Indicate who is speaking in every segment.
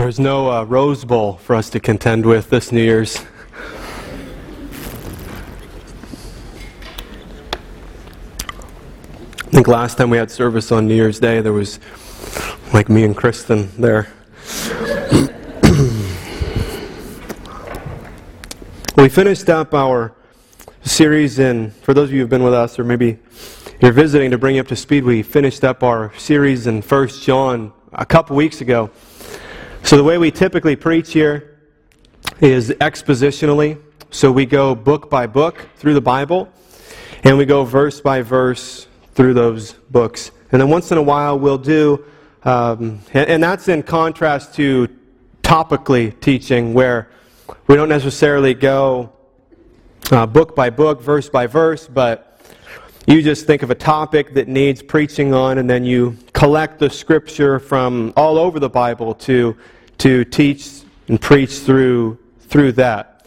Speaker 1: There's no uh, Rose Bowl for us to contend with this New Year's. I think last time we had service on New Year's Day, there was like me and Kristen there. we finished up our series in, for those of you who've been with us, or maybe you're visiting to bring you up to speed, we finished up our series in 1 John a couple weeks ago. So the way we typically preach here is expositionally. So we go book by book through the Bible, and we go verse by verse through those books. And then once in a while we'll do, um, and, and that's in contrast to topically teaching, where we don't necessarily go uh, book by book, verse by verse, but you just think of a topic that needs preaching on, and then you collect the scripture from all over the Bible to, to teach and preach through, through that.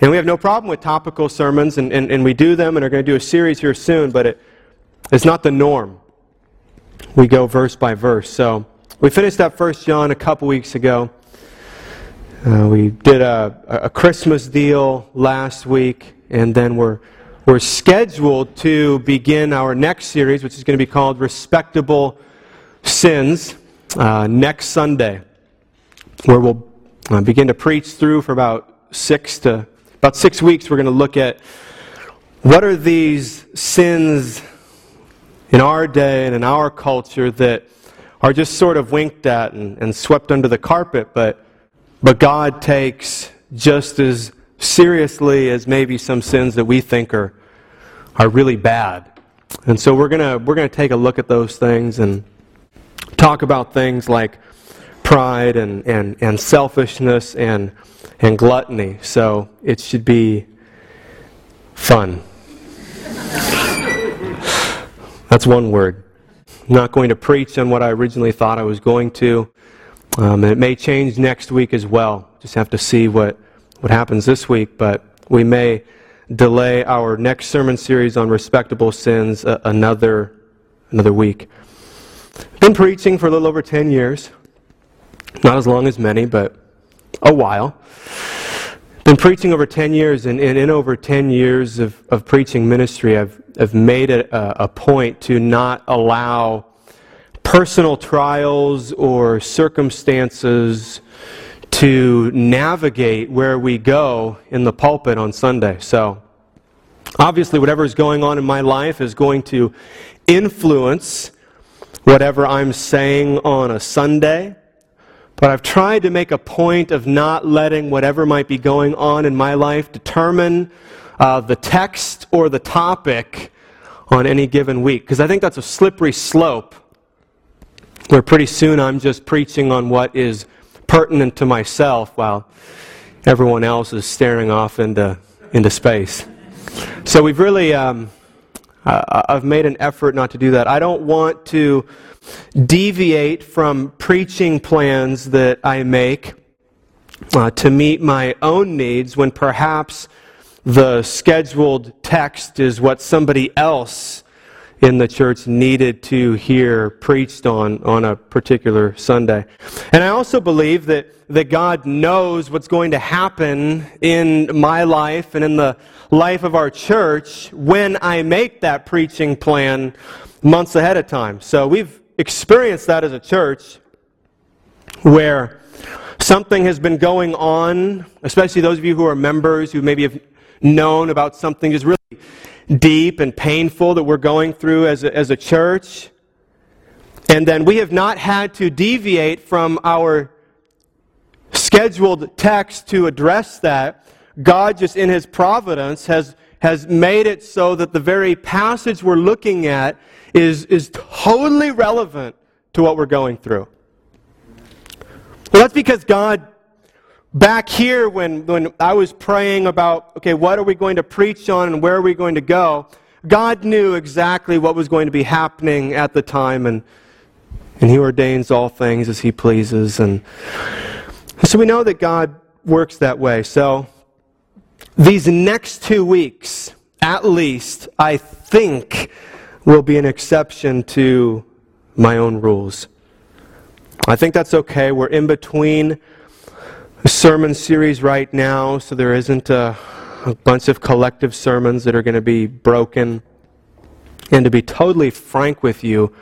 Speaker 1: And we have no problem with topical sermons, and, and, and we do them, and are going to do a series here soon, but it, it's not the norm. We go verse by verse. So we finished up First John a couple weeks ago. Uh, we did a, a Christmas deal last week, and then we're we're scheduled to begin our next series, which is going to be called Respectable Sins, uh, next Sunday, where we'll uh, begin to preach through for about six to about six weeks. We're going to look at what are these sins in our day and in our culture that are just sort of winked at and, and swept under the carpet, but but God takes just as seriously as maybe some sins that we think are, are really bad. And so we're gonna we're going to take a look at those things and talk about things like pride and, and, and selfishness and, and gluttony. So it should be fun. That's one word. I'm not going to preach on what I originally thought I was going to. Um, and it may change next week as well. Just have to see what what happens this week, but we may delay our next sermon series on respectable sins uh, another, another week. Been preaching for a little over 10 years. Not as long as many, but a while. Been preaching over 10 years, and, and in over 10 years of, of preaching ministry, I've, I've made it a, a point to not allow personal trials or circumstances to navigate where we go in the pulpit on Sunday. So, obviously, whatever is going on in my life is going to influence whatever I'm saying on a Sunday. But I've tried to make a point of not letting whatever might be going on in my life determine uh, the text or the topic on any given week. Because I think that's a slippery slope where pretty soon I'm just preaching on what is pertinent to myself while everyone else is staring off into, into space. So we've really, um, uh, I've made an effort not to do that. I don't want to deviate from preaching plans that I make uh, to meet my own needs when perhaps the scheduled text is what somebody else in the church needed to hear preached on on a particular Sunday. And I also believe that, that God knows what's going to happen in my life and in the life of our church when I make that preaching plan months ahead of time. So we've experienced that as a church where something has been going on, especially those of you who are members who maybe have known about something just really deep and painful that we're going through as a, as a church. And then we have not had to deviate from our scheduled text to address that. God, just in His providence, has, has made it so that the very passage we're looking at is, is totally relevant to what we're going through. Well, that's because God back here when, when I was praying about, okay, what are we going to preach on and where are we going to go, God knew exactly what was going to be happening at the time, and, and He ordains all things as He pleases. And so we know that God works that way. So these next two weeks, at least, I think, will be an exception to my own rules. I think that's okay. We're in between sermon series right now, so there isn't a, a bunch of collective sermons that are going to be broken. And to be totally frank with you,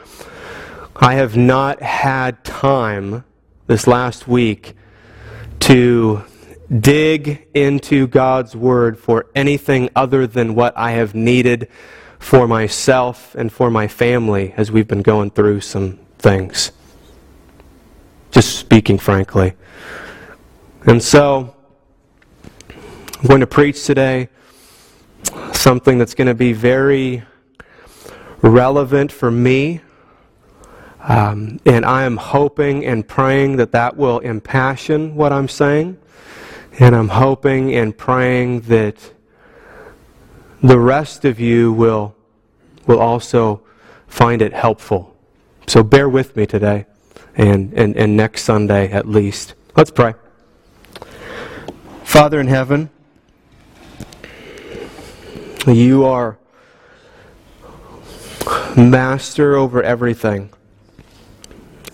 Speaker 1: I have not had time this last week to dig into God's Word for anything other than what I have needed for myself and for my family as we've been going through some things. Just speaking frankly. And so, I'm going to preach today something that's going to be very relevant for me. Um, and I am hoping and praying that that will impassion what I'm saying. And I'm hoping and praying that the rest of you will, will also find it helpful. So bear with me today and, and, and next Sunday at least. Let's pray. Father in heaven, you are master over everything.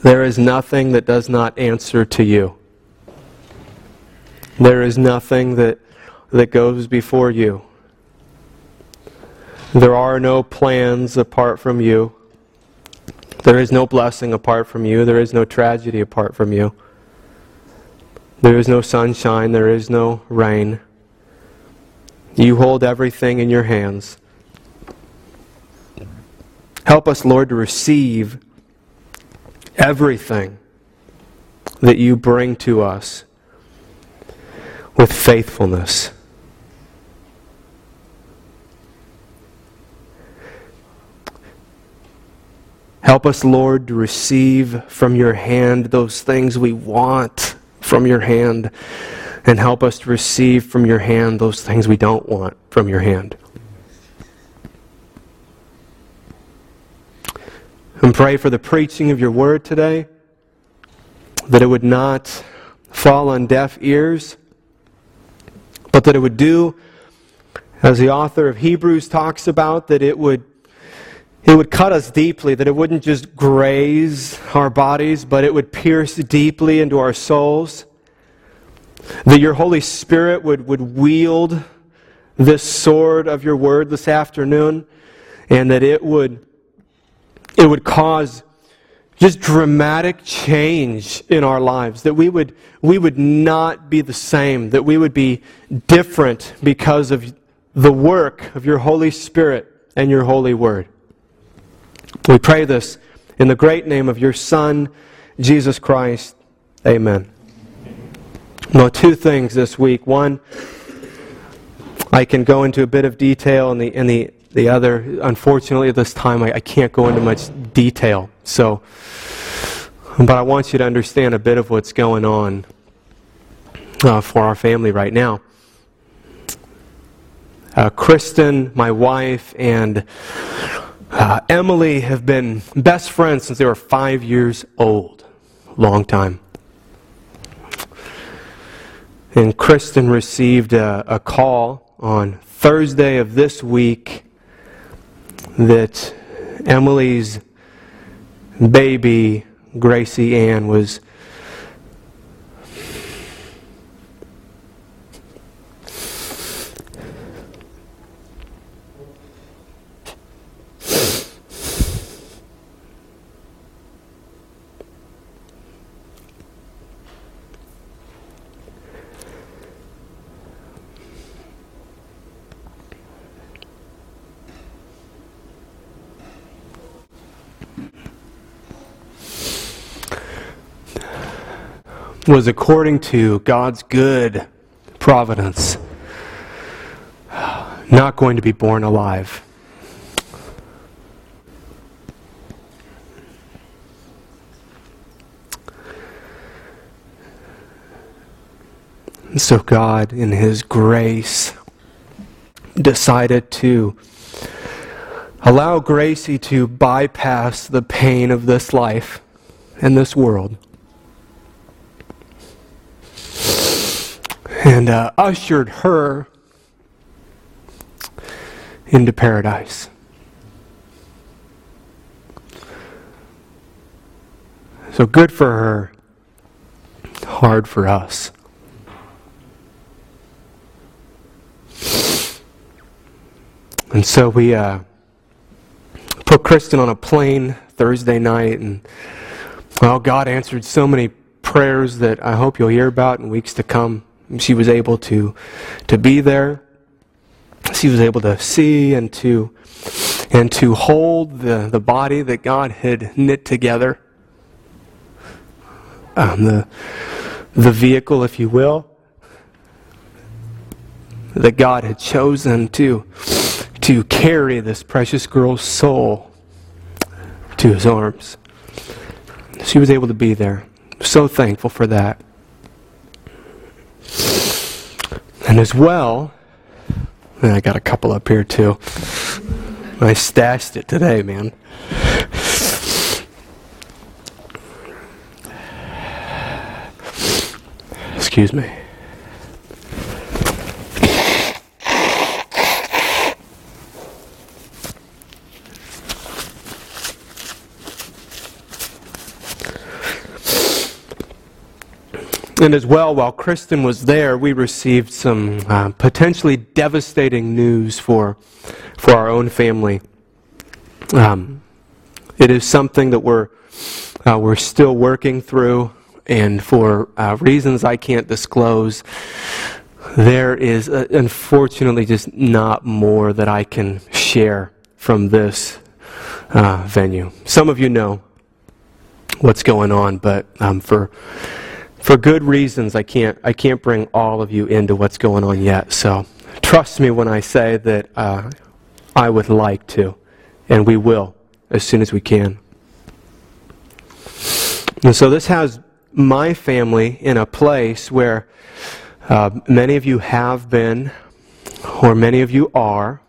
Speaker 1: There is nothing that does not answer to you. There is nothing that, that goes before you. There are no plans apart from you. There is no blessing apart from you. There is no tragedy apart from you. There is no sunshine. There is no rain. You hold everything in your hands. Help us, Lord, to receive everything that you bring to us with faithfulness. Help us, Lord, to receive from your hand those things we want from your hand, and help us to receive from your hand those things we don't want from your hand. And pray for the preaching of your word today, that it would not fall on deaf ears, but that it would do, as the author of Hebrews talks about, that it would it would cut us deeply, that it wouldn't just graze our bodies, but it would pierce deeply into our souls. That your Holy Spirit would, would wield this sword of your word this afternoon, and that it would, it would cause just dramatic change in our lives, that we would, we would not be the same, that we would be different because of the work of your Holy Spirit and your holy word. We pray this in the great name of your Son, Jesus Christ. Amen. Well, two things this week. One, I can go into a bit of detail, and the, and the, the other, unfortunately, at this time I, I can't go into much detail. So, but I want you to understand a bit of what's going on uh, for our family right now. Uh, Kristen, my wife, and uh, Emily have been best friends since they were five years old. Long time. And Kristen received a, a call on Thursday of this week that Emily's baby, Gracie Ann, was was according to God's good providence, not going to be born alive. So God, in His grace, decided to allow Gracie to bypass the pain of this life and this world and uh, ushered her into paradise. So good for her, hard for us. And so we uh, put Kristen on a plane Thursday night, and well, God answered so many prayers that I hope you'll hear about in weeks to come. She was able to to be there. She was able to see and to and to hold the, the body that God had knit together. Um, the the vehicle, if you will, that God had chosen to to carry this precious girl's soul to his arms. She was able to be there. So thankful for that. And as well, and I got a couple up here too. I stashed it today, man. Excuse me. And as well, while Kristen was there, we received some uh, potentially devastating news for, for our own family. Um, it is something that we're, uh, we're still working through, and for uh, reasons I can't disclose, there is uh, unfortunately just not more that I can share from this uh, venue. Some of you know what's going on, but um, for for good reasons, I can't, I can't bring all of you into what's going on yet. So trust me when I say that uh, I would like to, and we will as soon as we can. And so this has my family in a place where uh, many of you have been, or many of you are,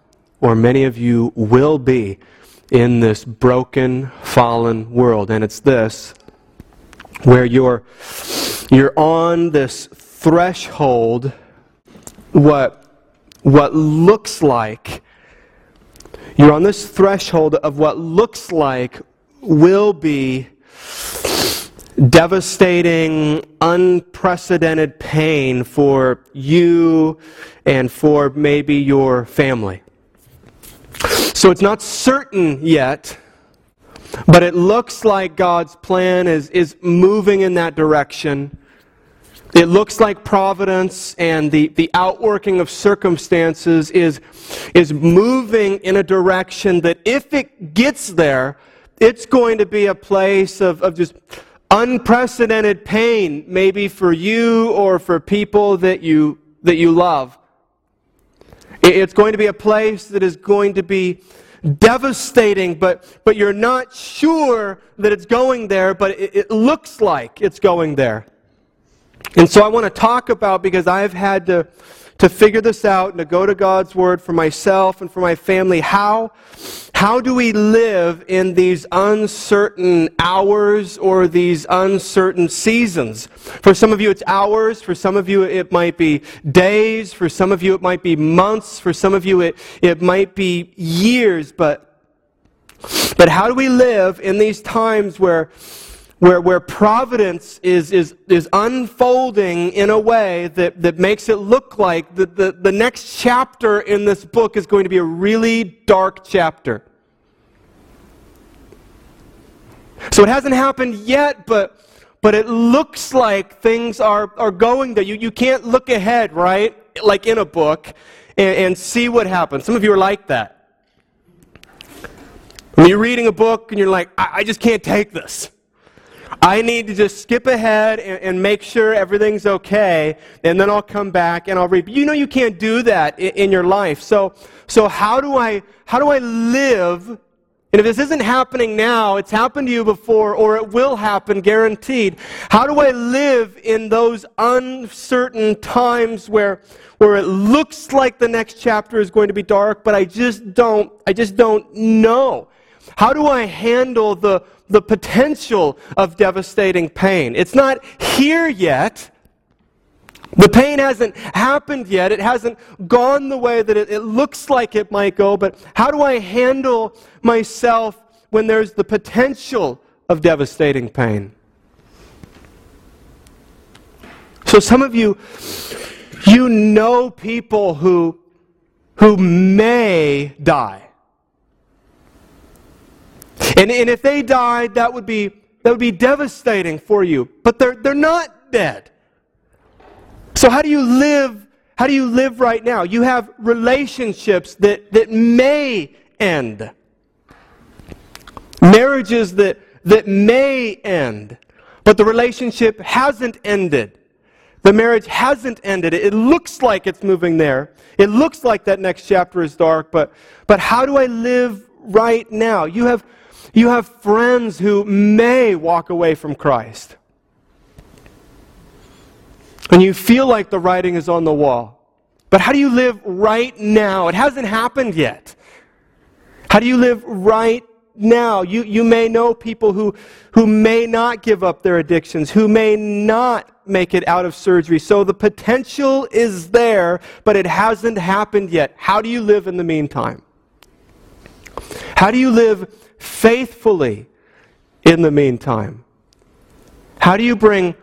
Speaker 1: or many of you will be in this broken, fallen world. And it's this where you're you're on this threshold, what, what looks like, you're on this threshold of what looks like will be devastating, unprecedented pain for you and for maybe your family. So it's not certain yet, but it looks like God's plan is, is moving in that direction. It looks like providence and the, the outworking of circumstances is, is moving in a direction that if it gets there, it's going to be a place of, of just unprecedented pain, maybe for you or for people that you, that you love. It's going to be a place that is going to be devastating, but, but you're not sure that it's going there, but it, it looks like it's going there. And so I want to talk about, because I've had to, to figure this out and to go to God's Word for myself and for my family, how, how do we live in these uncertain hours or these uncertain seasons? For some of you, it's hours. For some of you, it might be days. For some of you, it might be months. For some of you, it, it might be years. But, but how do we live in these times where where, where providence is, is, is unfolding in a way that, that makes it look like the, the, the next chapter in this book is going to be a really dark chapter. So it hasn't happened yet, but, but it looks like things are, are going there. You, you can't look ahead, right? Like in a book, and, and see what happens. Some of you are like that. When you're reading a book and you're like, I, I just can't take this. I need to just skip ahead and, and, make sure everything's okay, and then I'll come back and I'll read. You know you can't do that in, in your life. So, so how do I how do I live? And if this isn't happening now, it's happened to you before, or it will happen, guaranteed. How do I live in those uncertain times where where it looks like the next chapter is going to be dark, but I just don't I just don't know? How do I handle the the potential of devastating pain. It's not here yet. The pain hasn't happened yet. It hasn't gone the way that it, it, looks like it might go. But how do I handle myself when there's the potential of devastating pain? So, some of you, you know people who, who may die. And, and if they died, that would be, that would be devastating for you. But they're, they're not dead. So how do you live? How do you live right now? You have relationships that, that may end. Marriages that, that may end. But the relationship hasn't ended. The marriage hasn't ended. It looks like it's moving there. It looks like that next chapter is dark, but, but how do I live right now? You have, you have friends who may walk away from Christ. And you feel like the writing is on the wall. But how do you live right now? It hasn't happened yet. How do you live right now. You, you may know people who, who may not give up their addictions, who may not make it out of surgery. So the potential is there, but it hasn't happened yet. How do you live in the meantime? How do you live faithfully in the meantime? How do you bring,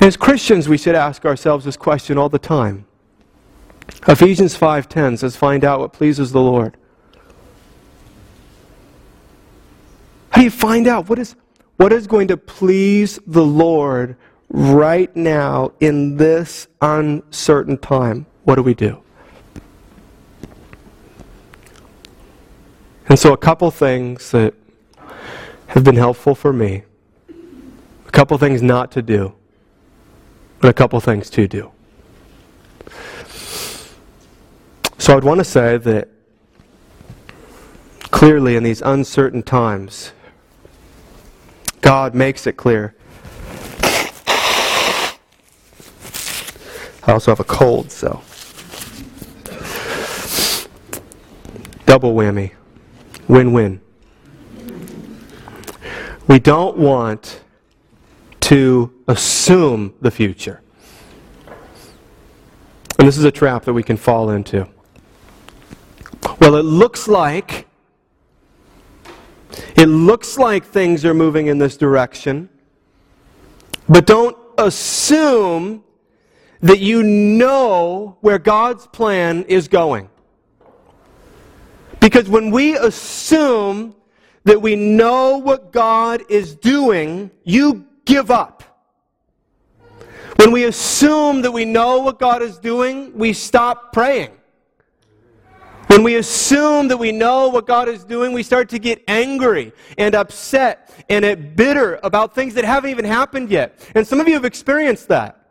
Speaker 1: as Christians, we should ask ourselves this question all the time. Ephesians 5:10 says, "Find out what pleases the Lord." How do you find out what is, what is going to please the Lord right now in this uncertain time? What do we do? And so, a couple things that have been helpful for me, a couple things not to do, and a couple things to do. So, I'd want to say that clearly in these uncertain times, God makes it clear. I also have a cold, so. Double whammy. Win win. We don't want to assume the future. And this is a trap that we can fall into. Well, it looks like it looks like things are moving in this direction, but don't assume that you know where God's plan is going. Because when we assume that we know what God is doing, you give up. When we assume that we know what God is doing, we stop praying. When we assume that we know what God is doing, we start to get angry and upset and bitter about things that haven't even happened yet. And some of you have experienced that.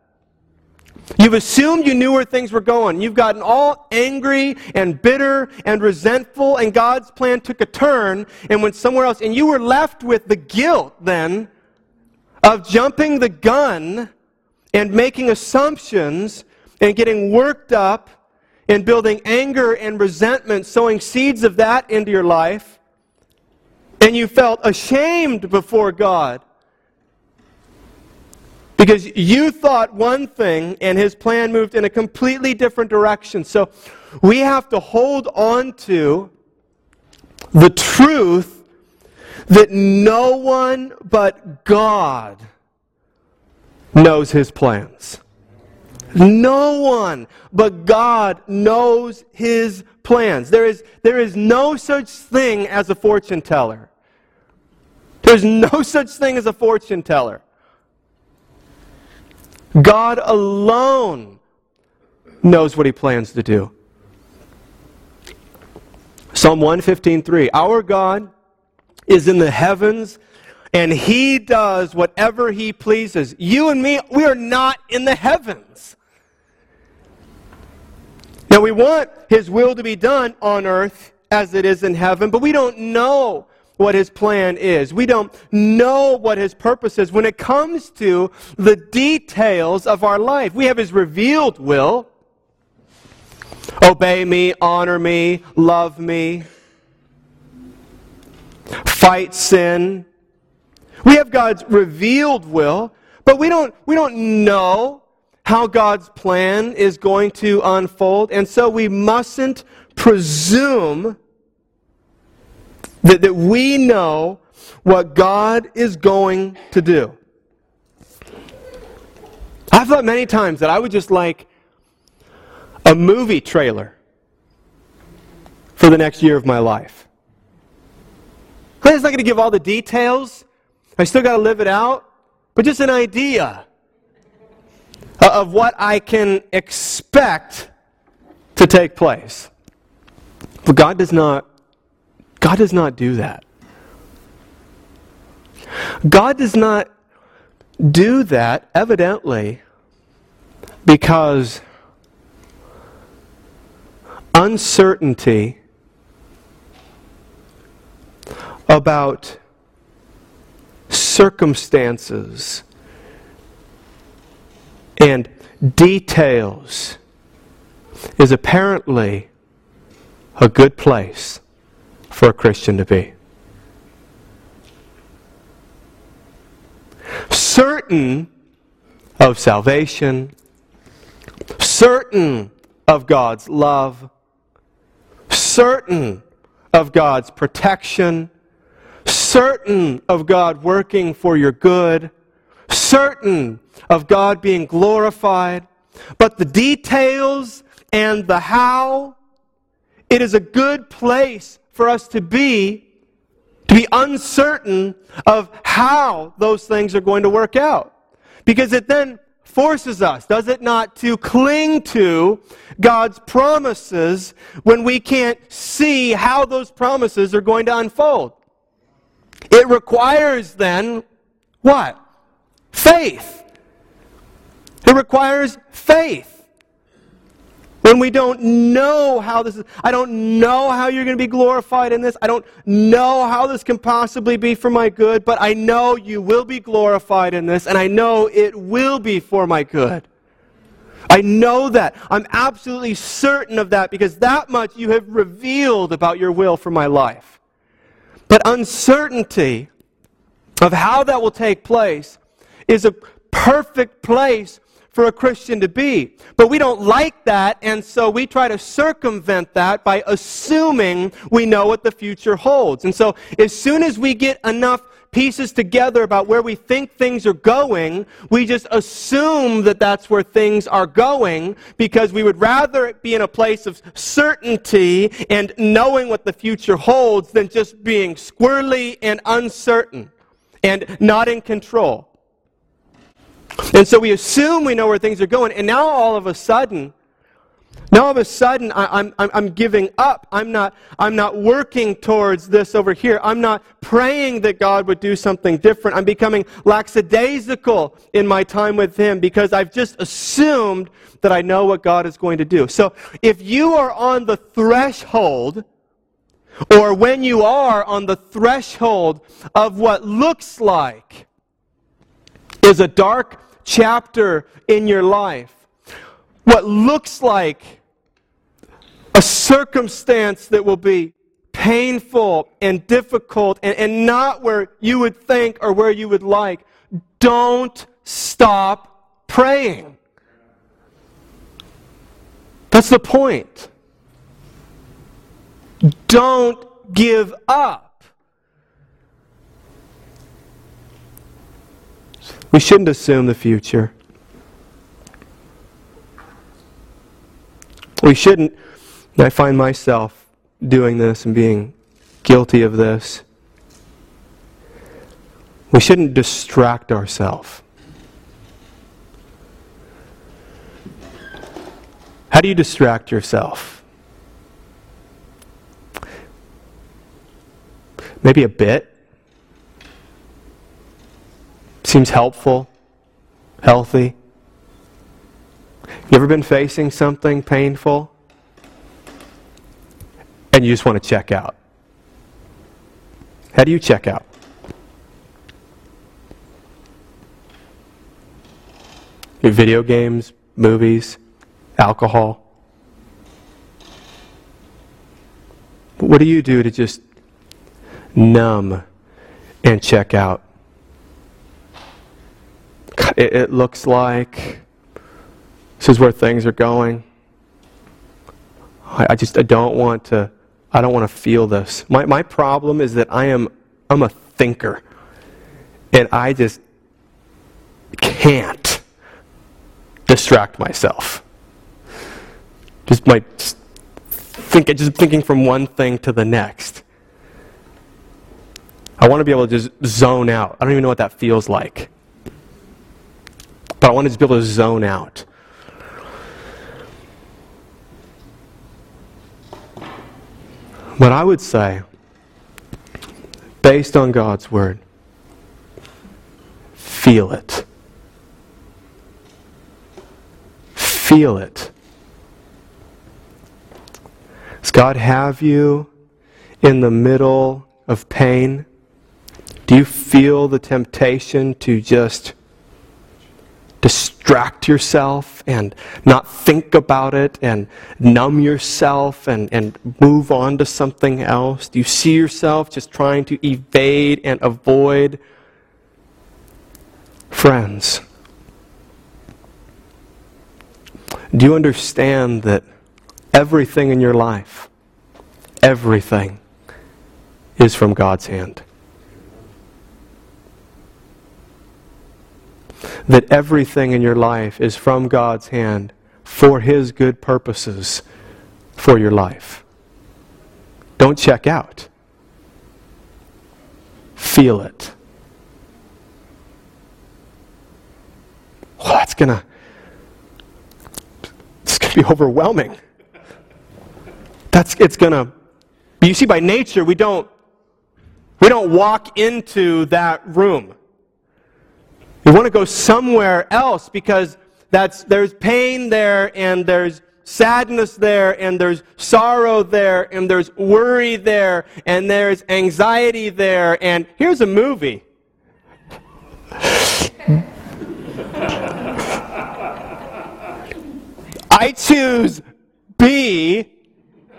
Speaker 1: You've assumed you knew where things were going. You've gotten all angry and bitter and resentful, and God's plan took a turn and went somewhere else. And you were left with the guilt then of jumping the gun and making assumptions and getting worked up and building anger and resentment, sowing seeds of that into your life, and you felt ashamed before God because you thought one thing and his plan moved in a completely different direction. So we have to hold on to the truth that no one but God knows his plans. No one but God knows his plans. There is, there is no such thing as a fortune teller. There's no such thing as a fortune teller. God alone knows what he plans to do. Psalm 115:3 Our God is in the heavens and he does whatever he pleases. You and me, we are not in the heavens. Now, we want His will to be done on earth as it is in heaven, but we don't know what His plan is. We don't know what His purpose is when it comes to the details of our life. We have His revealed will obey me, honor me, love me, fight sin. We have God's revealed will, but we don't, we don't know how God's plan is going to unfold. And so we mustn't presume that, that we know what God is going to do. I've thought many times that I would just like a movie trailer for the next year of my life. I'm not going to give all the details. I still got to live it out, but just an idea of what I can expect to take place. But God does not God does not do that. God does not do that evidently because uncertainty about circumstances and details is apparently a good place for a Christian to be. Certain of salvation, certain of God's love, certain of God's protection, certain of God working for your good, certain of God being glorified, but the details and the how, it is a good place for us to be to be uncertain of how those things are going to work out. Because it then forces us, does it not, to cling to God's promises when we can't see how those promises are going to unfold. It requires then what? Faith. It requires faith. When we don't know how this is, I don't know how you're going to be glorified in this. I don't know how this can possibly be for my good, but I know you will be glorified in this, and I know it will be for my good. I know that. I'm absolutely certain of that because that much you have revealed about your will for my life. But uncertainty of how that will take place is a perfect place for a Christian to be. But we don't like that, and so we try to circumvent that by assuming we know what the future holds. And so as soon as we get enough pieces together about where we think things are going, we just assume that that's where things are going because we would rather be in a place of certainty and knowing what the future holds than just being squirrely and uncertain and not in control. And so we assume we know where things are going, and now all of a sudden, now all of a sudden I, am I'm, I'm giving up. I'm not, I'm not working towards this over here. I'm not praying that God would do something different. I'm becoming lackadaisical in my time with Him because I've just assumed that I know what God is going to do. So if you are on the threshold, or when you are on the threshold of what looks like is a dark chapter in your life, what looks like a circumstance that will be painful and difficult and, and not where you would think or where you would like, don't stop praying. That's the point. Don't give up. We shouldn't assume the future. We shouldn't, I find myself doing this and being guilty of this. We shouldn't distract ourselves. How do you distract yourself? Maybe a bit. Seems helpful, healthy. You ever been facing something painful and you just want to check out? How do you check out? Your video games, movies, alcohol. What do you do to just numb and check out? It, it looks like. This is where things are going. I, I just I don't want to I don't want to feel this. My my problem is that I am I'm a thinker. And I just can't distract myself. Just might think, just thinking from one thing to the next. I want to be able to just zone out. I don't even know what that feels like. But I wanted to be able to zone out. What I would say, based on God's Word, feel it. Feel it. Does God have you in the middle of pain? Do you feel the temptation to just distract yourself and not think about it and numb yourself and, and move on to something else? Do you see yourself just trying to evade and avoid? Friends, do you understand that everything in your life, everything, is from God's hand? That everything in your life is from God's hand for His good purposes for your life. Don't check out. Feel it. Well, that's gonna it's gonna be overwhelming. That's it's gonna you see by nature we don't we don't walk into that room. We want to go somewhere else because that's, there's pain there and there's sadness there and there's sorrow there and there's worry there and there's anxiety there. And here's a movie. I choose B,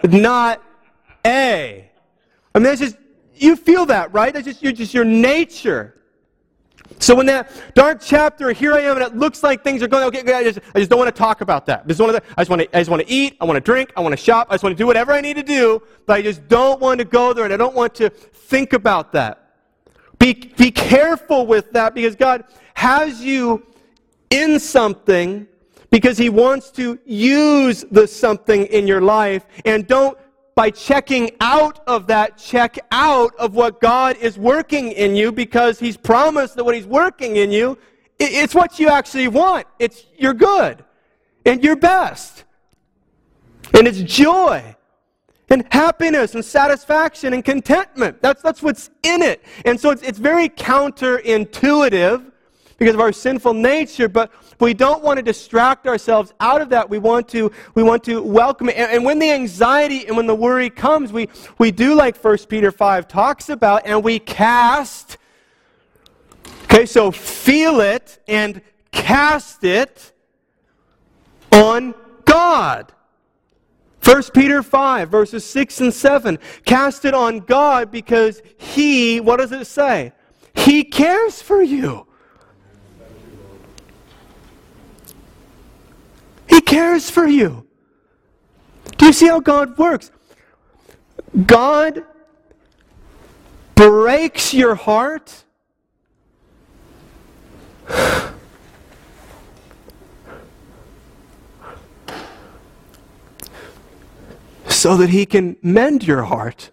Speaker 1: not A. I mean, that's just, you feel that, right? That's just, you're just your nature. So in that dark chapter, here I am, and it looks like things are going okay. I just, I just don't want to talk about that. This one of the, I just want to, I just want to eat. I want to drink. I want to shop. I just want to do whatever I need to do, but I just don't want to go there, and I don't want to think about that. Be, be careful with that because God has you in something because He wants to use the something in your life, and don't by checking out of that, check out of what God is working in you because He's promised that what He's working in you, it's what you actually want. It's your good and your best. And it's joy and happiness and satisfaction and contentment. That's, that's what's in it. And so it's, it's very counterintuitive because of our sinful nature, but we don't want to distract ourselves out of that. We want to, we want to welcome it. And, and when the anxiety and when the worry comes, we, we do like 1 Peter 5 talks about, and we cast. Okay, so feel it and cast it on God. 1 Peter 5, verses 6 and 7. Cast it on God because He, what does it say? He cares for you. Cares for you. Do you see how God works? God breaks your heart. so that he can mend your heart.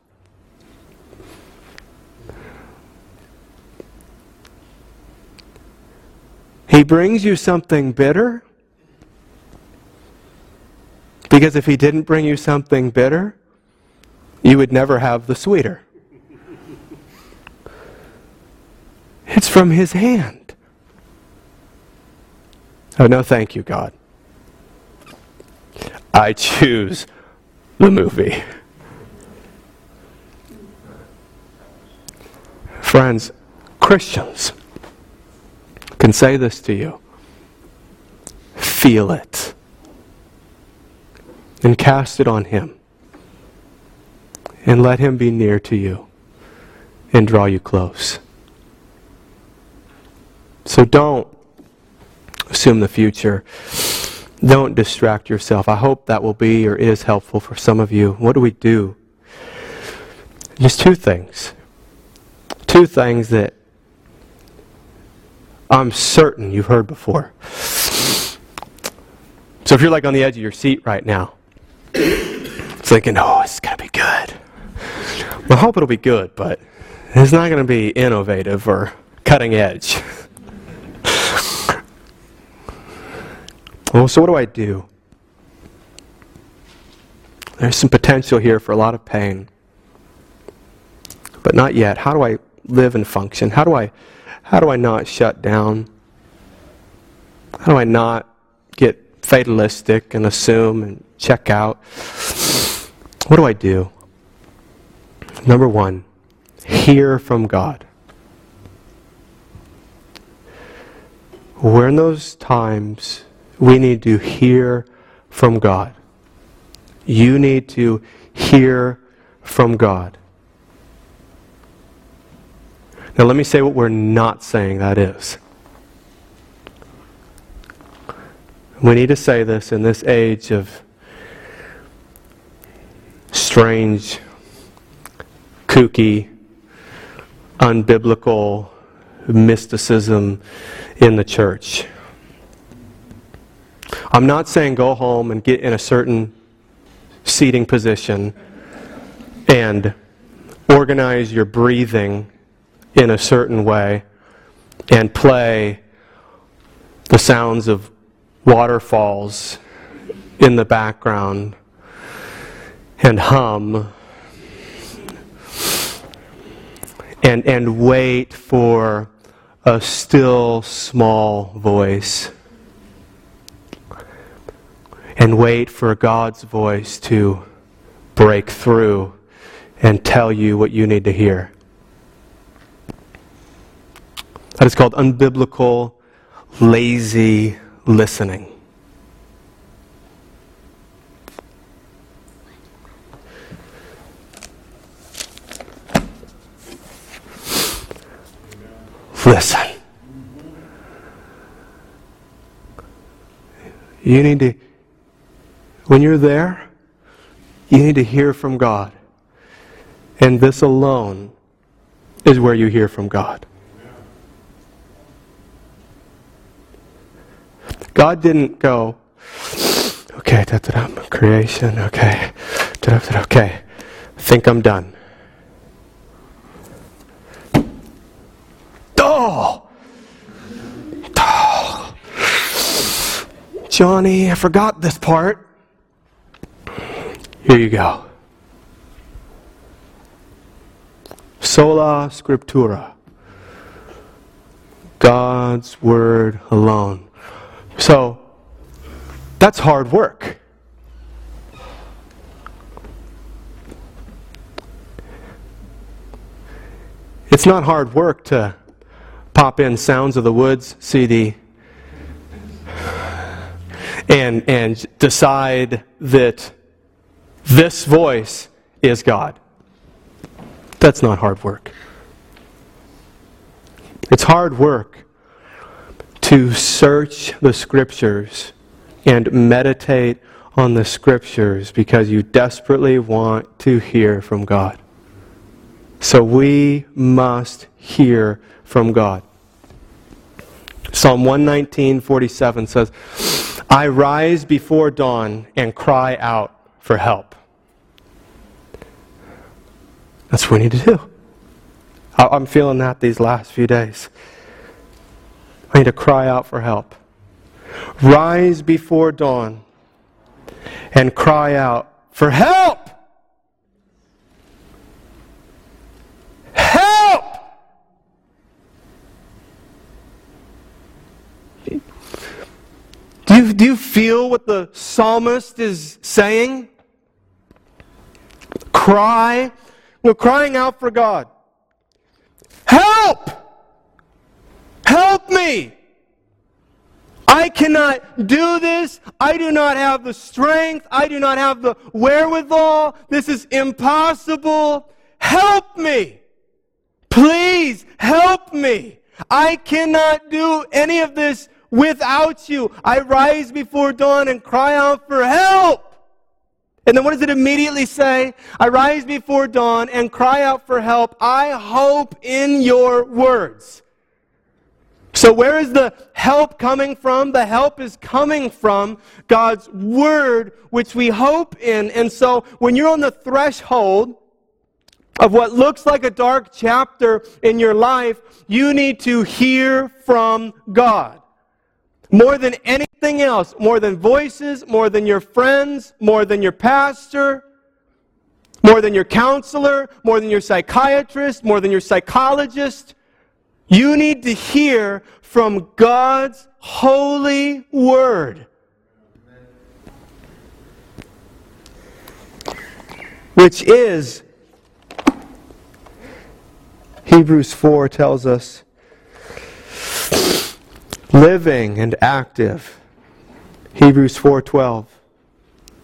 Speaker 1: He brings you something bitter because if he didn't bring you something bitter, you would never have the sweeter. It's from his hand. Oh, no, thank you, God. I choose the movie. Friends, Christians can say this to you. Feel it and cast it on Him. And let Him be near to you and draw you close. So don't assume the future. Don't distract yourself. I hope that will be or is helpful for some of you. What do we do? Just two things. Two things that I'm certain you've heard before. So if you're like on the edge of your seat right now, thinking, oh, it's going to be good. I hope it'll be good, but it's not going to be innovative or cutting edge. well, so what do I do? There's some potential here for a lot of pain. But not yet. How do I live and function? How do I how do I not shut down? How do I not get fatalistic and assume and check out? What do I do? Number 1, hear from God. We're in those times we need to hear from God. You need to hear from God. Now, let me say what we're not saying that is. We need to say this in this age of strange, kooky, unbiblical mysticism in the church. I'm not saying go home and get in a certain seating position and organize your breathing in a certain way and play the sounds of waterfalls in the background and hum and, and wait for a still small voice and wait for God's voice to break through and tell you what you need to hear. That is called unbiblical, lazy listening. Listen. You need to, when you're there, you need to hear from God. And this alone is where you hear from God. God didn't go, okay, da, da, da, creation, okay, da, da, da, okay, think I'm done. Oh! oh! Johnny, I forgot this part. Here you go. Sola Scriptura. God's Word alone. So, that's hard work. It's not hard work to pop in Sounds of the Woods CD and, and decide that this voice is God. That's not hard work. It's hard work to search the scriptures and meditate on the scriptures because you desperately want to hear from God. So we must hear from God. Psalm 119:47 says, "I rise before dawn and cry out for help." That's what we need to do. I'm feeling that these last few days. I need to cry out for help. Rise before dawn and cry out for help! Help! Do you, do you feel what the psalmist is saying? Cry. We're crying out for God. Help! Help me! I cannot do this. I do not have the strength. I do not have the wherewithal. This is impossible. Help me! Please help me! I cannot do any of this without you. I rise before dawn and cry out for help. And then what does it immediately say? I rise before dawn and cry out for help. I hope in your words. So, where is the help coming from? The help is coming from God's Word, which we hope in. And so when you're on the threshold of what looks like a dark chapter in your life, you need to hear from God. More than anything else, more than voices, more than your friends, more than your pastor, more than your counselor, more than your psychiatrist, more than your psychologist. You need to hear from God's holy word. Which is, Hebrews 4 tells us, living and active. Hebrews 4:12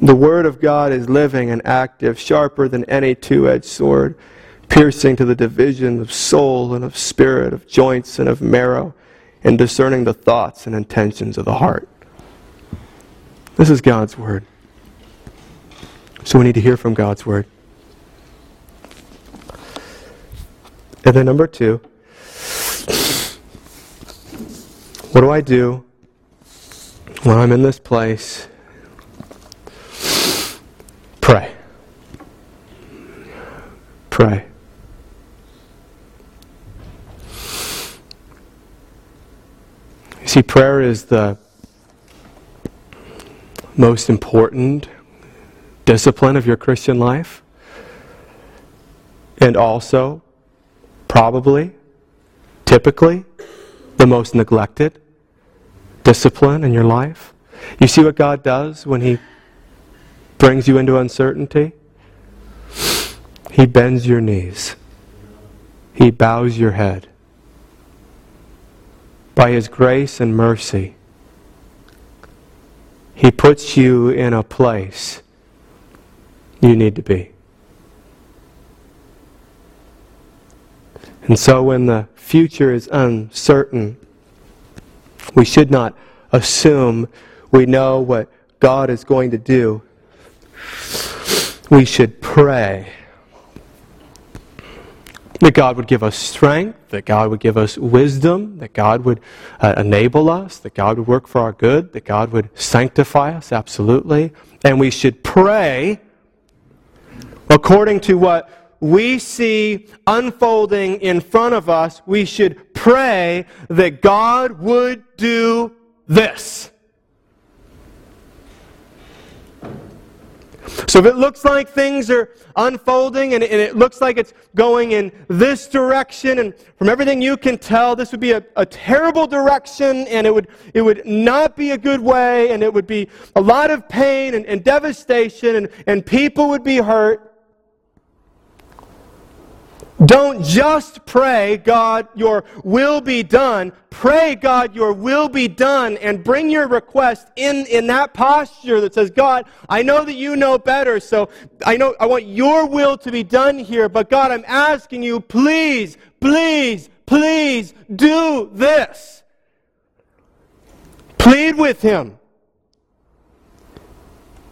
Speaker 1: The word of God is living and active, sharper than any two-edged sword, piercing to the division of soul and of spirit, of joints and of marrow, and discerning the thoughts and intentions of the heart. This is God's word. So we need to hear from God's word. And then number 2, what do I do when I'm in this place? Pray. Pray. You see, prayer is the most important discipline of your Christian life, and also, probably, typically, the most neglected discipline in your life. You see what God does when He brings you into uncertainty? He bends your knees, He bows your head. By His grace and mercy, He puts you in a place you need to be. And so when the future is uncertain, we should not assume we know what God is going to do. We should pray that God would give us strength, that God would give us wisdom, that God would uh, enable us, that God would work for our good, that God would sanctify us, absolutely. And we should pray according to what we see unfolding in front of us, we should pray that God would do this. So if it looks like things are unfolding and, it looks like it's going in this direction, and from everything you can tell, this would be a, a terrible direction, and it would, it would not be a good way, and it would be a lot of pain and, and devastation, and, and people would be hurt. Don't just pray, God, your will be done. Pray, God, your will be done, and bring your request in, in that posture that says, God, I know that you know better, so I know I want your will to be done here, but God, I'm asking you, please, please, please do this. Plead with him.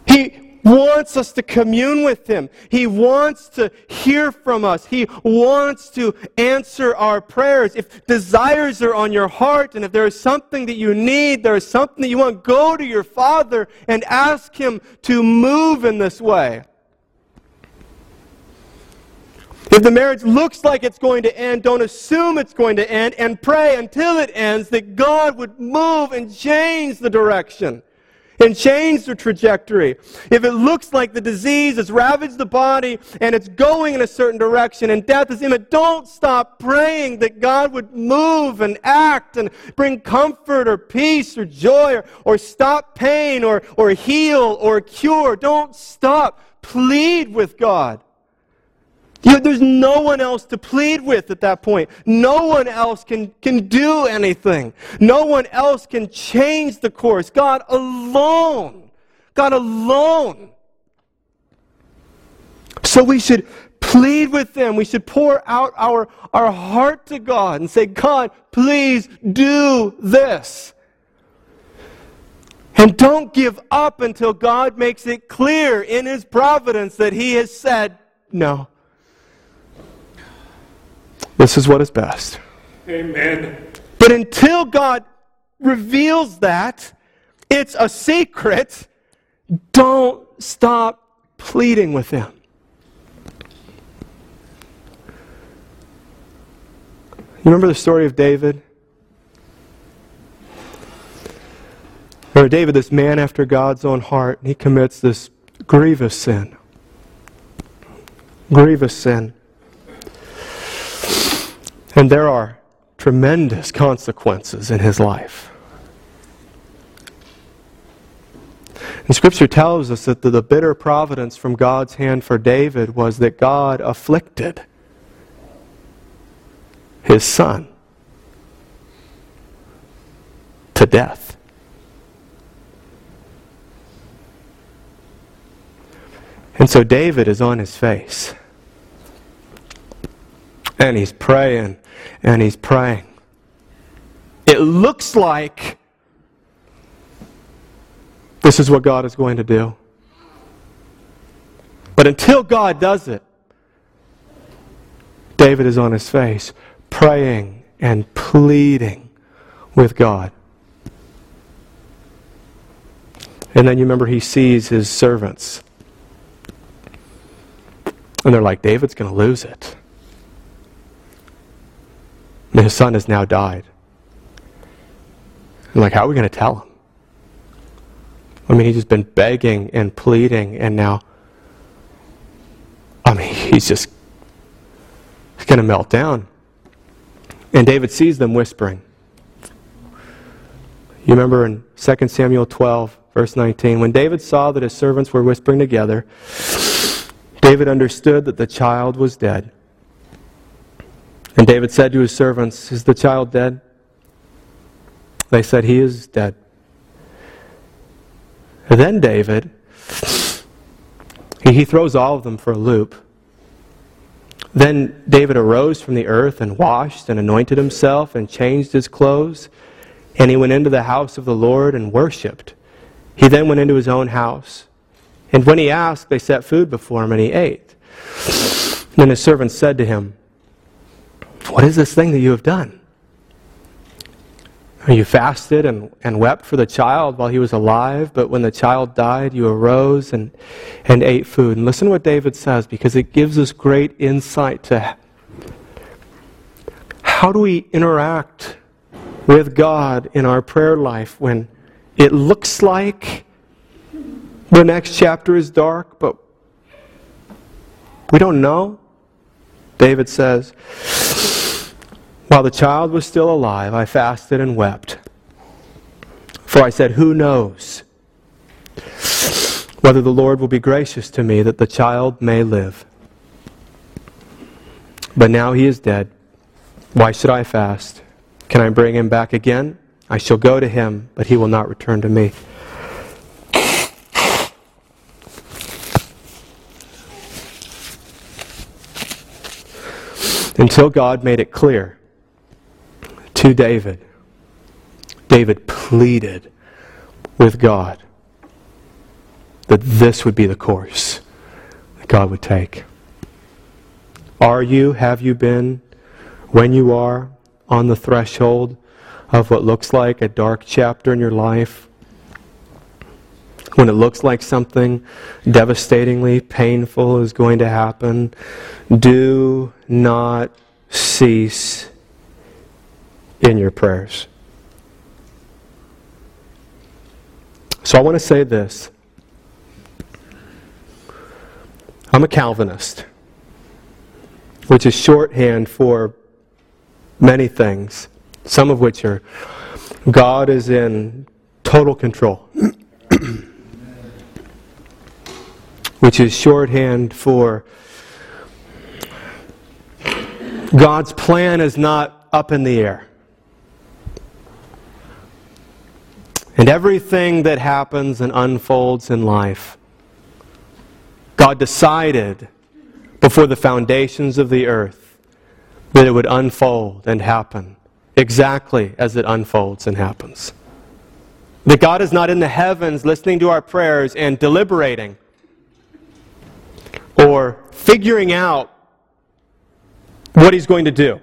Speaker 1: He wants us to commune with Him. He wants to hear from us. He wants to answer our prayers. If desires are on your heart and if there is something that you need, there is something that you want, go to your Father and ask Him to move in this way. If the marriage looks like it's going to end, don't assume it's going to end and pray until it ends that God would move and change the direction and change the trajectory. If it looks like the disease has ravaged the body and it's going in a certain direction and death is imminent, don't stop praying that God would move and act and bring comfort or peace or joy or, or stop pain or, or heal or cure. Don't stop. Plead with God. You there's no one else to plead with at that point. No one else can, can do anything. No one else can change the course. God alone. God alone. So we should plead with them. We should pour out our, our heart to God and say, God, please do this. And don't give up until God makes it clear in His providence that He has said no. This is what is best.
Speaker 2: Amen.
Speaker 1: But until God reveals that. It's a secret. Don't stop pleading with Him. You remember the story of David? Or David, this man after God's own heart, and he commits this grievous sin. Grievous sin. And there are tremendous consequences in his life. And Scripture tells us that the, bitter providence from God's hand for David was that God afflicted his son to death. And so David is on his face. And he's praying and he's praying. It looks like this is what God is going to do. But until God does it, David is on his face, praying and pleading with God. And then you remember he sees his servants. And they're like, David's going to lose it. And his son has now died. And like, how are we going to tell him? I mean, he's just been begging and pleading, and now, I mean, he's just he's going to melt down. And David sees them whispering. You remember in 2 Samuel 12, verse 19, when David saw that his servants were whispering together, David understood that the child was dead. And David said to his servants, Is the child dead? They said, He is dead. And then David, he throws all of them for a loop. Then David arose from the earth and washed and anointed himself and changed his clothes. And he went into the house of the Lord and worshipped. He then went into his own house. And when he asked, they set food before him and he ate. Then his servants said to him, what is this thing that you have done? You fasted and, and wept for the child while he was alive, but when the child died, you arose and, and ate food. And listen to what David says because it gives us great insight to how do we interact with God in our prayer life when it looks like the next chapter is dark, but we don't know. David says, while the child was still alive, I fasted and wept. For I said, Who knows whether the Lord will be gracious to me that the child may live? But now he is dead. Why should I fast? Can I bring him back again? I shall go to him, but he will not return to me. Until God made it clear to David. David pleaded with God that this would be the course that God would take. Are you, have you been, when you are on the threshold of what looks like a dark chapter in your life, when it looks like something devastatingly painful is going to happen, do not cease in your prayers. So I want to say this. I'm a Calvinist, which is shorthand for many things, some of which are God is in total control, which is shorthand for God's plan is not up in the air. And everything that happens and unfolds in life. God decided before the foundations of the earth that it would unfold and happen exactly as it unfolds and happens. That God is not in the heavens listening to our prayers and deliberating or figuring out what He's going to do.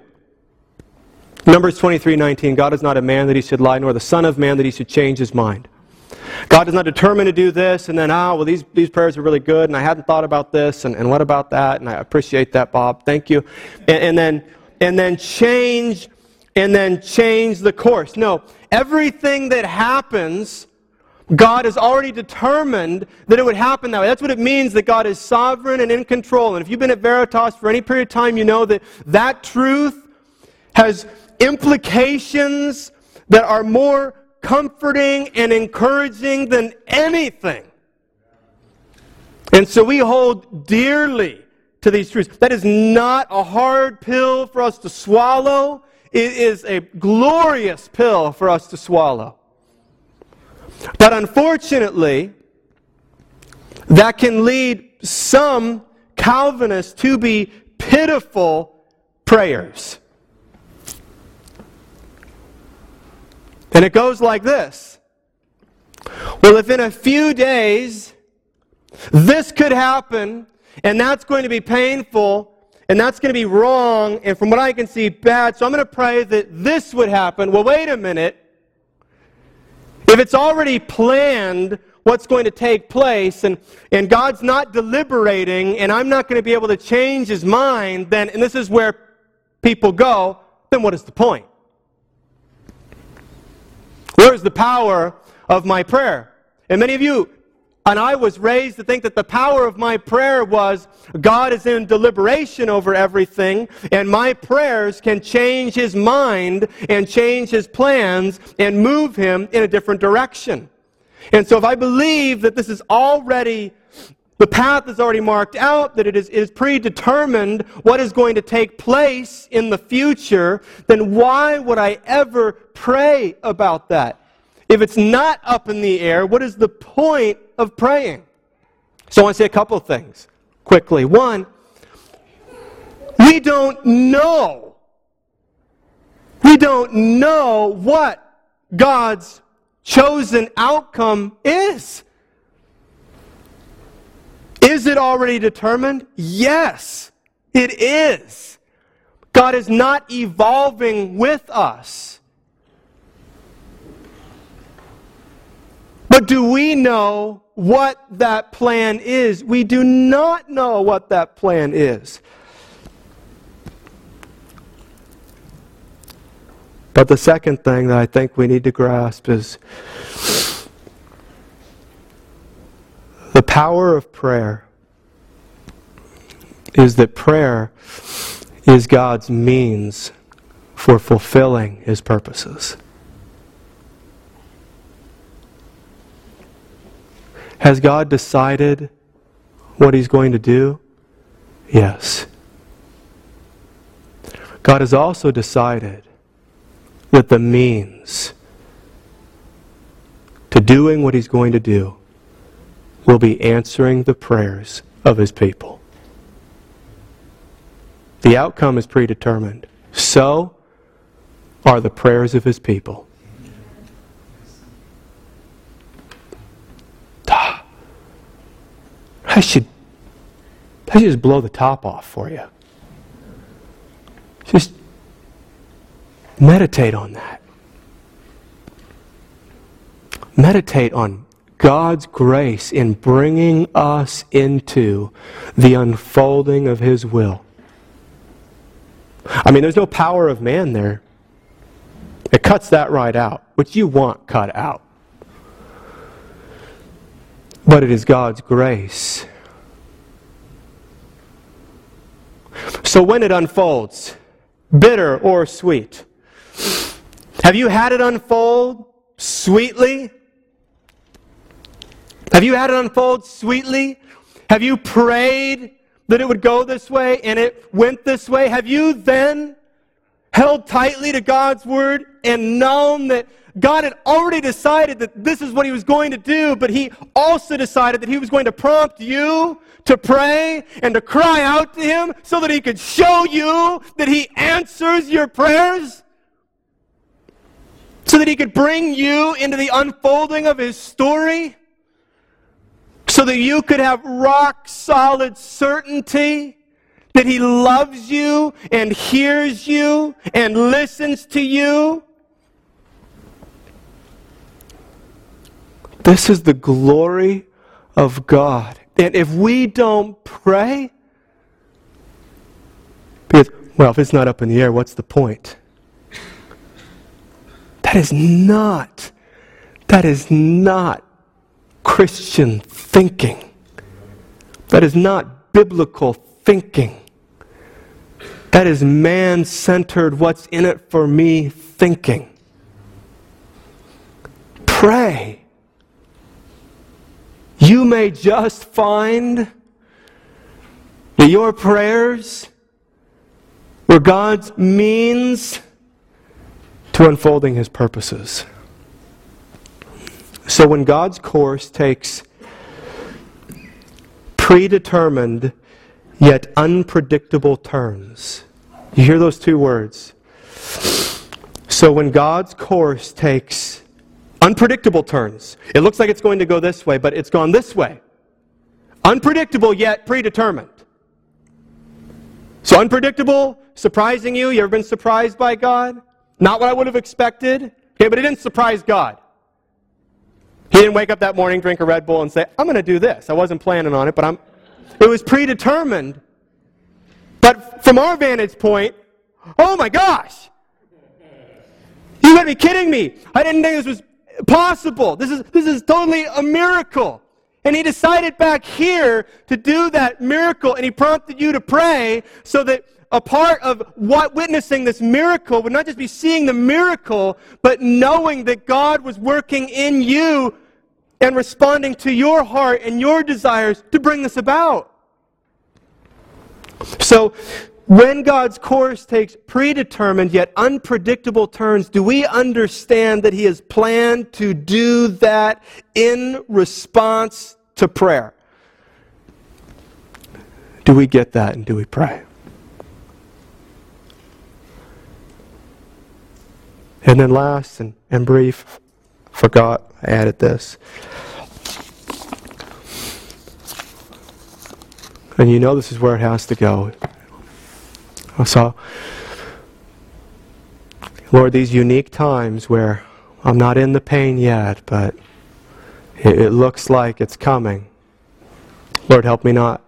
Speaker 1: Numbers 23 19, God is not a man that he should lie, nor the Son of Man that he should change his mind. God is not determined to do this, and then, ah, well, these, these prayers are really good, and I hadn't thought about this, and, and what about that? And I appreciate that, Bob. Thank you. And, and, then, and then change, and then change the course. No, everything that happens, God has already determined that it would happen that way. That's what it means that God is sovereign and in control. And if you've been at Veritas for any period of time, you know that that truth has implications that are more comforting and encouraging than anything. And so we hold dearly to these truths. That is not a hard pill for us to swallow. It is a glorious pill for us to swallow. But unfortunately, that can lead some Calvinists to be pitiful prayers. And it goes like this Well, if in a few days this could happen, and that's going to be painful, and that's going to be wrong, and from what I can see, bad, so I'm going to pray that this would happen. Well, wait a minute. If it's already planned what's going to take place, and, and God's not deliberating, and I'm not going to be able to change his mind, then, and this is where people go, then what is the point? Where is the power of my prayer? And many of you, and I was raised to think that the power of my prayer was God is in deliberation over everything, and my prayers can change his mind and change his plans and move him in a different direction. And so if I believe that this is already the path is already marked out, that it is, it is predetermined what is going to take place in the future, then why would I ever pray about that? If it's not up in the air, what is the point of praying? So I want to say a couple of things quickly. One, we don't know. We don't know what God's chosen outcome is. Is it already determined? Yes, it is. God is not evolving with us. But do we know what that plan is? We do not know what that plan is. But the second thing that I think we need to grasp is The power of prayer is that prayer is God's means for fulfilling his purposes. Has God decided what he's going to do? Yes. God has also decided that the means to doing what he's going to do will be answering the prayers of his people. The outcome is predetermined. So are the prayers of his people. Should, I should just blow the top off for you. Just meditate on that. Meditate on God's grace in bringing us into the unfolding of His will. I mean, there's no power of man there. It cuts that right out, which you want cut out. But it is God's grace. So when it unfolds, bitter or sweet, have you had it unfold sweetly? Have you had it unfold sweetly? Have you prayed that it would go this way and it went this way? Have you then held tightly to God's word and known that God had already decided that this is what he was going to do, but he also decided that he was going to prompt you to pray and to cry out to him so that he could show you that he answers your prayers? So that he could bring you into the unfolding of his story? so that you could have rock solid certainty that He loves you and hears you and listens to you. This is the glory of God. And if we don't pray, because, well, if it's not up in the air, what's the point? That is not, that is not Christian thinking. That is not biblical thinking. That is man centered, what's in it for me thinking. Pray. You may just find that your prayers were God's means to unfolding his purposes. So when God's course takes predetermined yet unpredictable turns, you hear those two words. So when God's course takes unpredictable turns, it looks like it's going to go this way, but it's gone this way. Unpredictable yet predetermined. So unpredictable, surprising you. You ever been surprised by God? Not what I would have expected. Okay, but it didn't surprise God. He didn't wake up that morning, drink a Red Bull, and say, I'm going to do this. I wasn't planning on it, but I'm. It was predetermined. But from our vantage point, oh my gosh! You gotta be kidding me. I didn't think this was possible. This is, this is totally a miracle. And he decided back here to do that miracle, and he prompted you to pray so that a part of what witnessing this miracle would not just be seeing the miracle, but knowing that God was working in you and responding to your heart and your desires to bring this about. So, when God's course takes predetermined yet unpredictable turns, do we understand that He has planned to do that in response to prayer? Do we get that and do we pray? And then last and, and brief, forgot, I added this. And you know this is where it has to go. So, Lord, these unique times where I'm not in the pain yet, but it, it looks like it's coming. Lord, help me not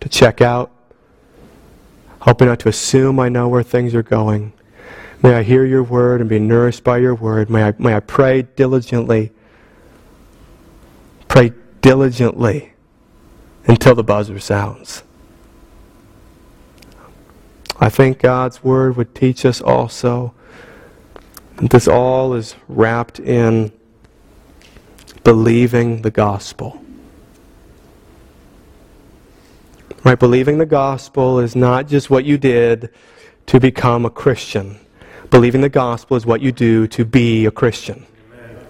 Speaker 1: to check out. Help me not to assume I know where things are going. May I hear your word and be nourished by your word. May I, may I pray diligently. Pray diligently until the buzzer sounds. I think God's word would teach us also that this all is wrapped in believing the gospel. Right? Believing the gospel is not just what you did to become a Christian. Believing the gospel is what you do to be a Christian. Amen.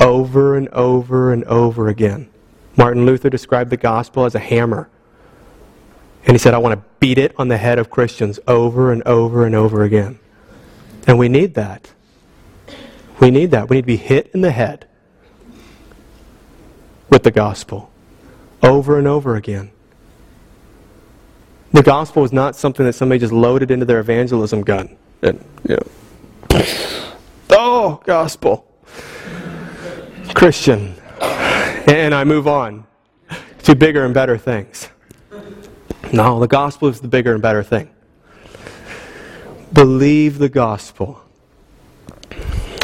Speaker 1: Over and over and over again. Martin Luther described the gospel as a hammer. And he said, I want to beat it on the head of Christians over and over and over again. And we need that. We need that. We need to be hit in the head with the gospel over and over again. The gospel is not something that somebody just loaded into their evangelism gun. And, you know, oh, gospel. Christian. And I move on to bigger and better things. No, the gospel is the bigger and better thing. Believe the gospel.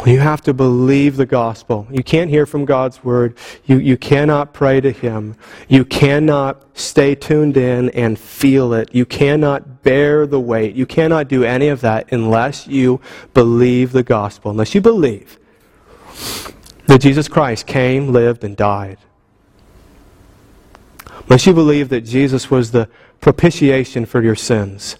Speaker 1: You have to believe the gospel. You can't hear from God's word. You, you cannot pray to Him. You cannot stay tuned in and feel it. You cannot bear the weight. You cannot do any of that unless you believe the gospel, unless you believe that Jesus Christ came, lived, and died. Unless you believe that Jesus was the propitiation for your sins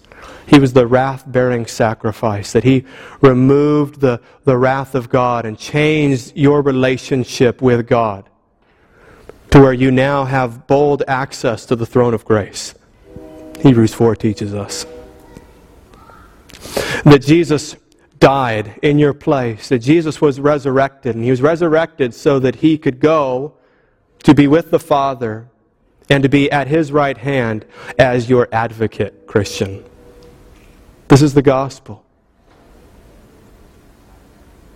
Speaker 1: he was the wrath bearing sacrifice, that He removed the, the wrath of God and changed your relationship with God to where you now have bold access to the throne of grace. Hebrews 4 teaches us that Jesus died in your place, that Jesus was resurrected, and He was resurrected so that He could go to be with the Father and to be at his right hand as your advocate, Christian. This is the gospel.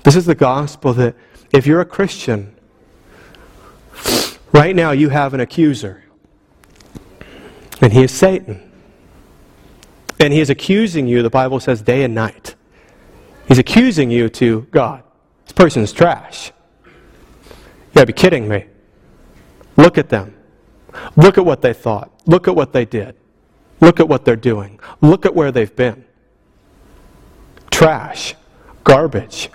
Speaker 1: This is the gospel that if you're a Christian, right now you have an accuser. And he is Satan. And he is accusing you, the Bible says, day and night. He's accusing you to God. This person is trash. You gotta be kidding me. Look at them. Look at what they thought. Look at what they did. Look at what they're doing. Look at where they've been. Trash. Garbage.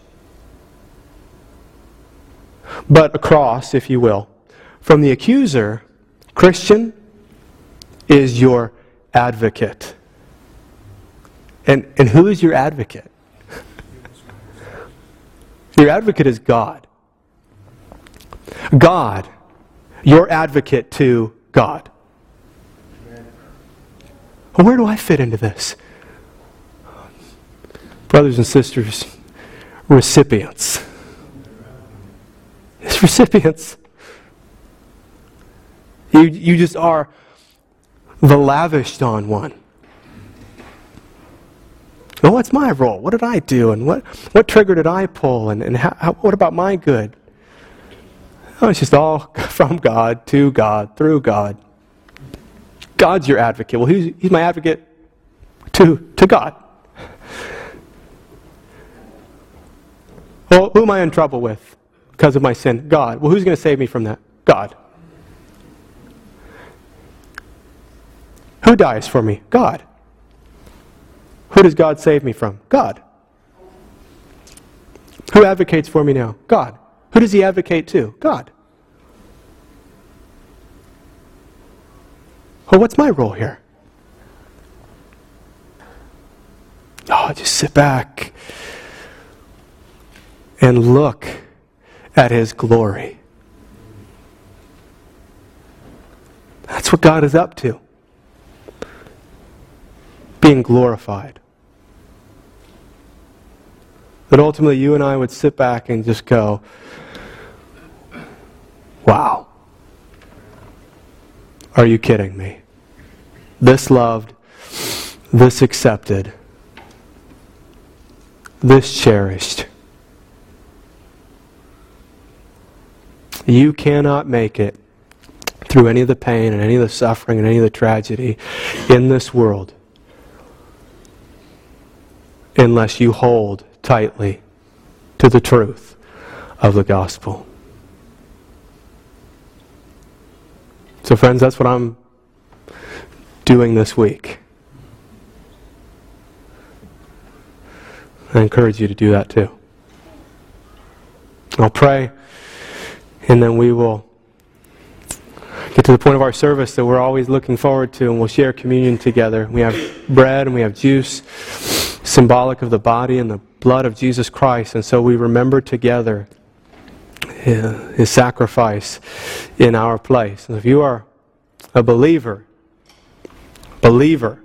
Speaker 1: But across, if you will, from the accuser, Christian is your advocate. And, and who is your advocate? your advocate is God. God, your advocate to God. Where do I fit into this? Brothers and sisters, recipients. It's recipients. You, you just are the lavished on one. Well, what's my role? What did I do? And what, what trigger did I pull? And, and how, what about my good? Oh, it's just all from God, to God, through God. God's your advocate. Well, he's, he's my advocate to, to God. Well, who am I in trouble with because of my sin? God. Well, who's going to save me from that? God. Who dies for me? God. Who does God save me from? God. Who advocates for me now? God. Who does he advocate to? God. Well, what's my role here? Oh, just sit back and look at his glory. That's what God is up to. Being glorified. That ultimately you and I would sit back and just go, wow. Are you kidding me? This loved, this accepted, this cherished. You cannot make it through any of the pain and any of the suffering and any of the tragedy in this world unless you hold tightly to the truth of the gospel. So, friends, that's what I'm doing this week. I encourage you to do that too. I'll pray, and then we will get to the point of our service that we're always looking forward to, and we'll share communion together. We have bread and we have juice, symbolic of the body and the blood of Jesus Christ, and so we remember together his sacrifice in our place. And if you are a believer, believer,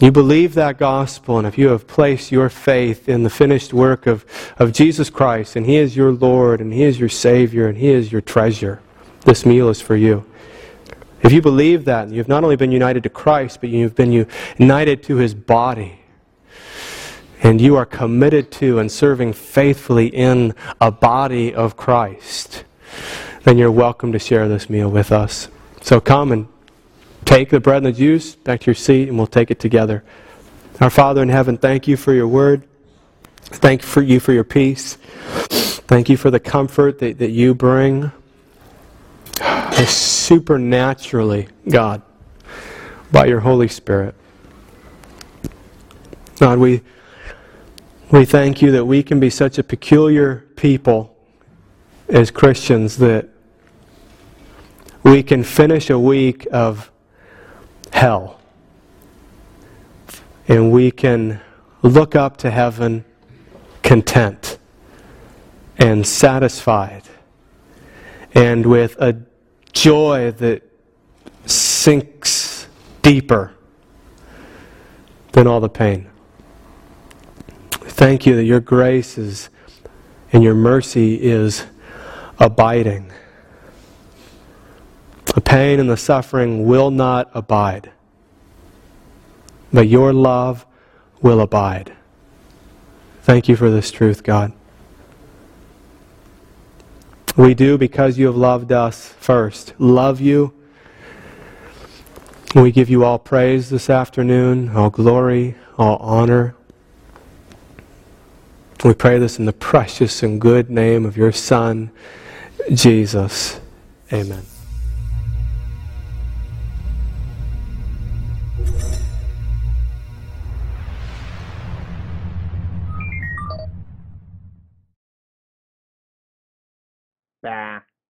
Speaker 1: you believe that gospel, and if you have placed your faith in the finished work of, of Jesus Christ, and He is your Lord, and He is your Savior, and He is your treasure, this meal is for you. If you believe that, and you've not only been united to Christ, but you've been united to His body, and you are committed to and serving faithfully in a body of Christ, then you're welcome to share this meal with us. So come and take the bread and the juice back to your seat, and we'll take it together. Our Father in heaven, thank you for your word. Thank you for you for your peace. Thank you for the comfort that, that you bring supernaturally, God, by your Holy Spirit. God, we we thank you that we can be such a peculiar people as Christians that we can finish a week of hell and we can look up to heaven content and satisfied and with a joy that sinks deeper than all the pain. Thank you that your grace is and your mercy is abiding. The pain and the suffering will not abide, but your love will abide. Thank you for this truth, God. We do because you have loved us first. Love you. We give you all praise this afternoon, all glory, all honor. We pray this in the precious and good name of your Son, Jesus. Amen.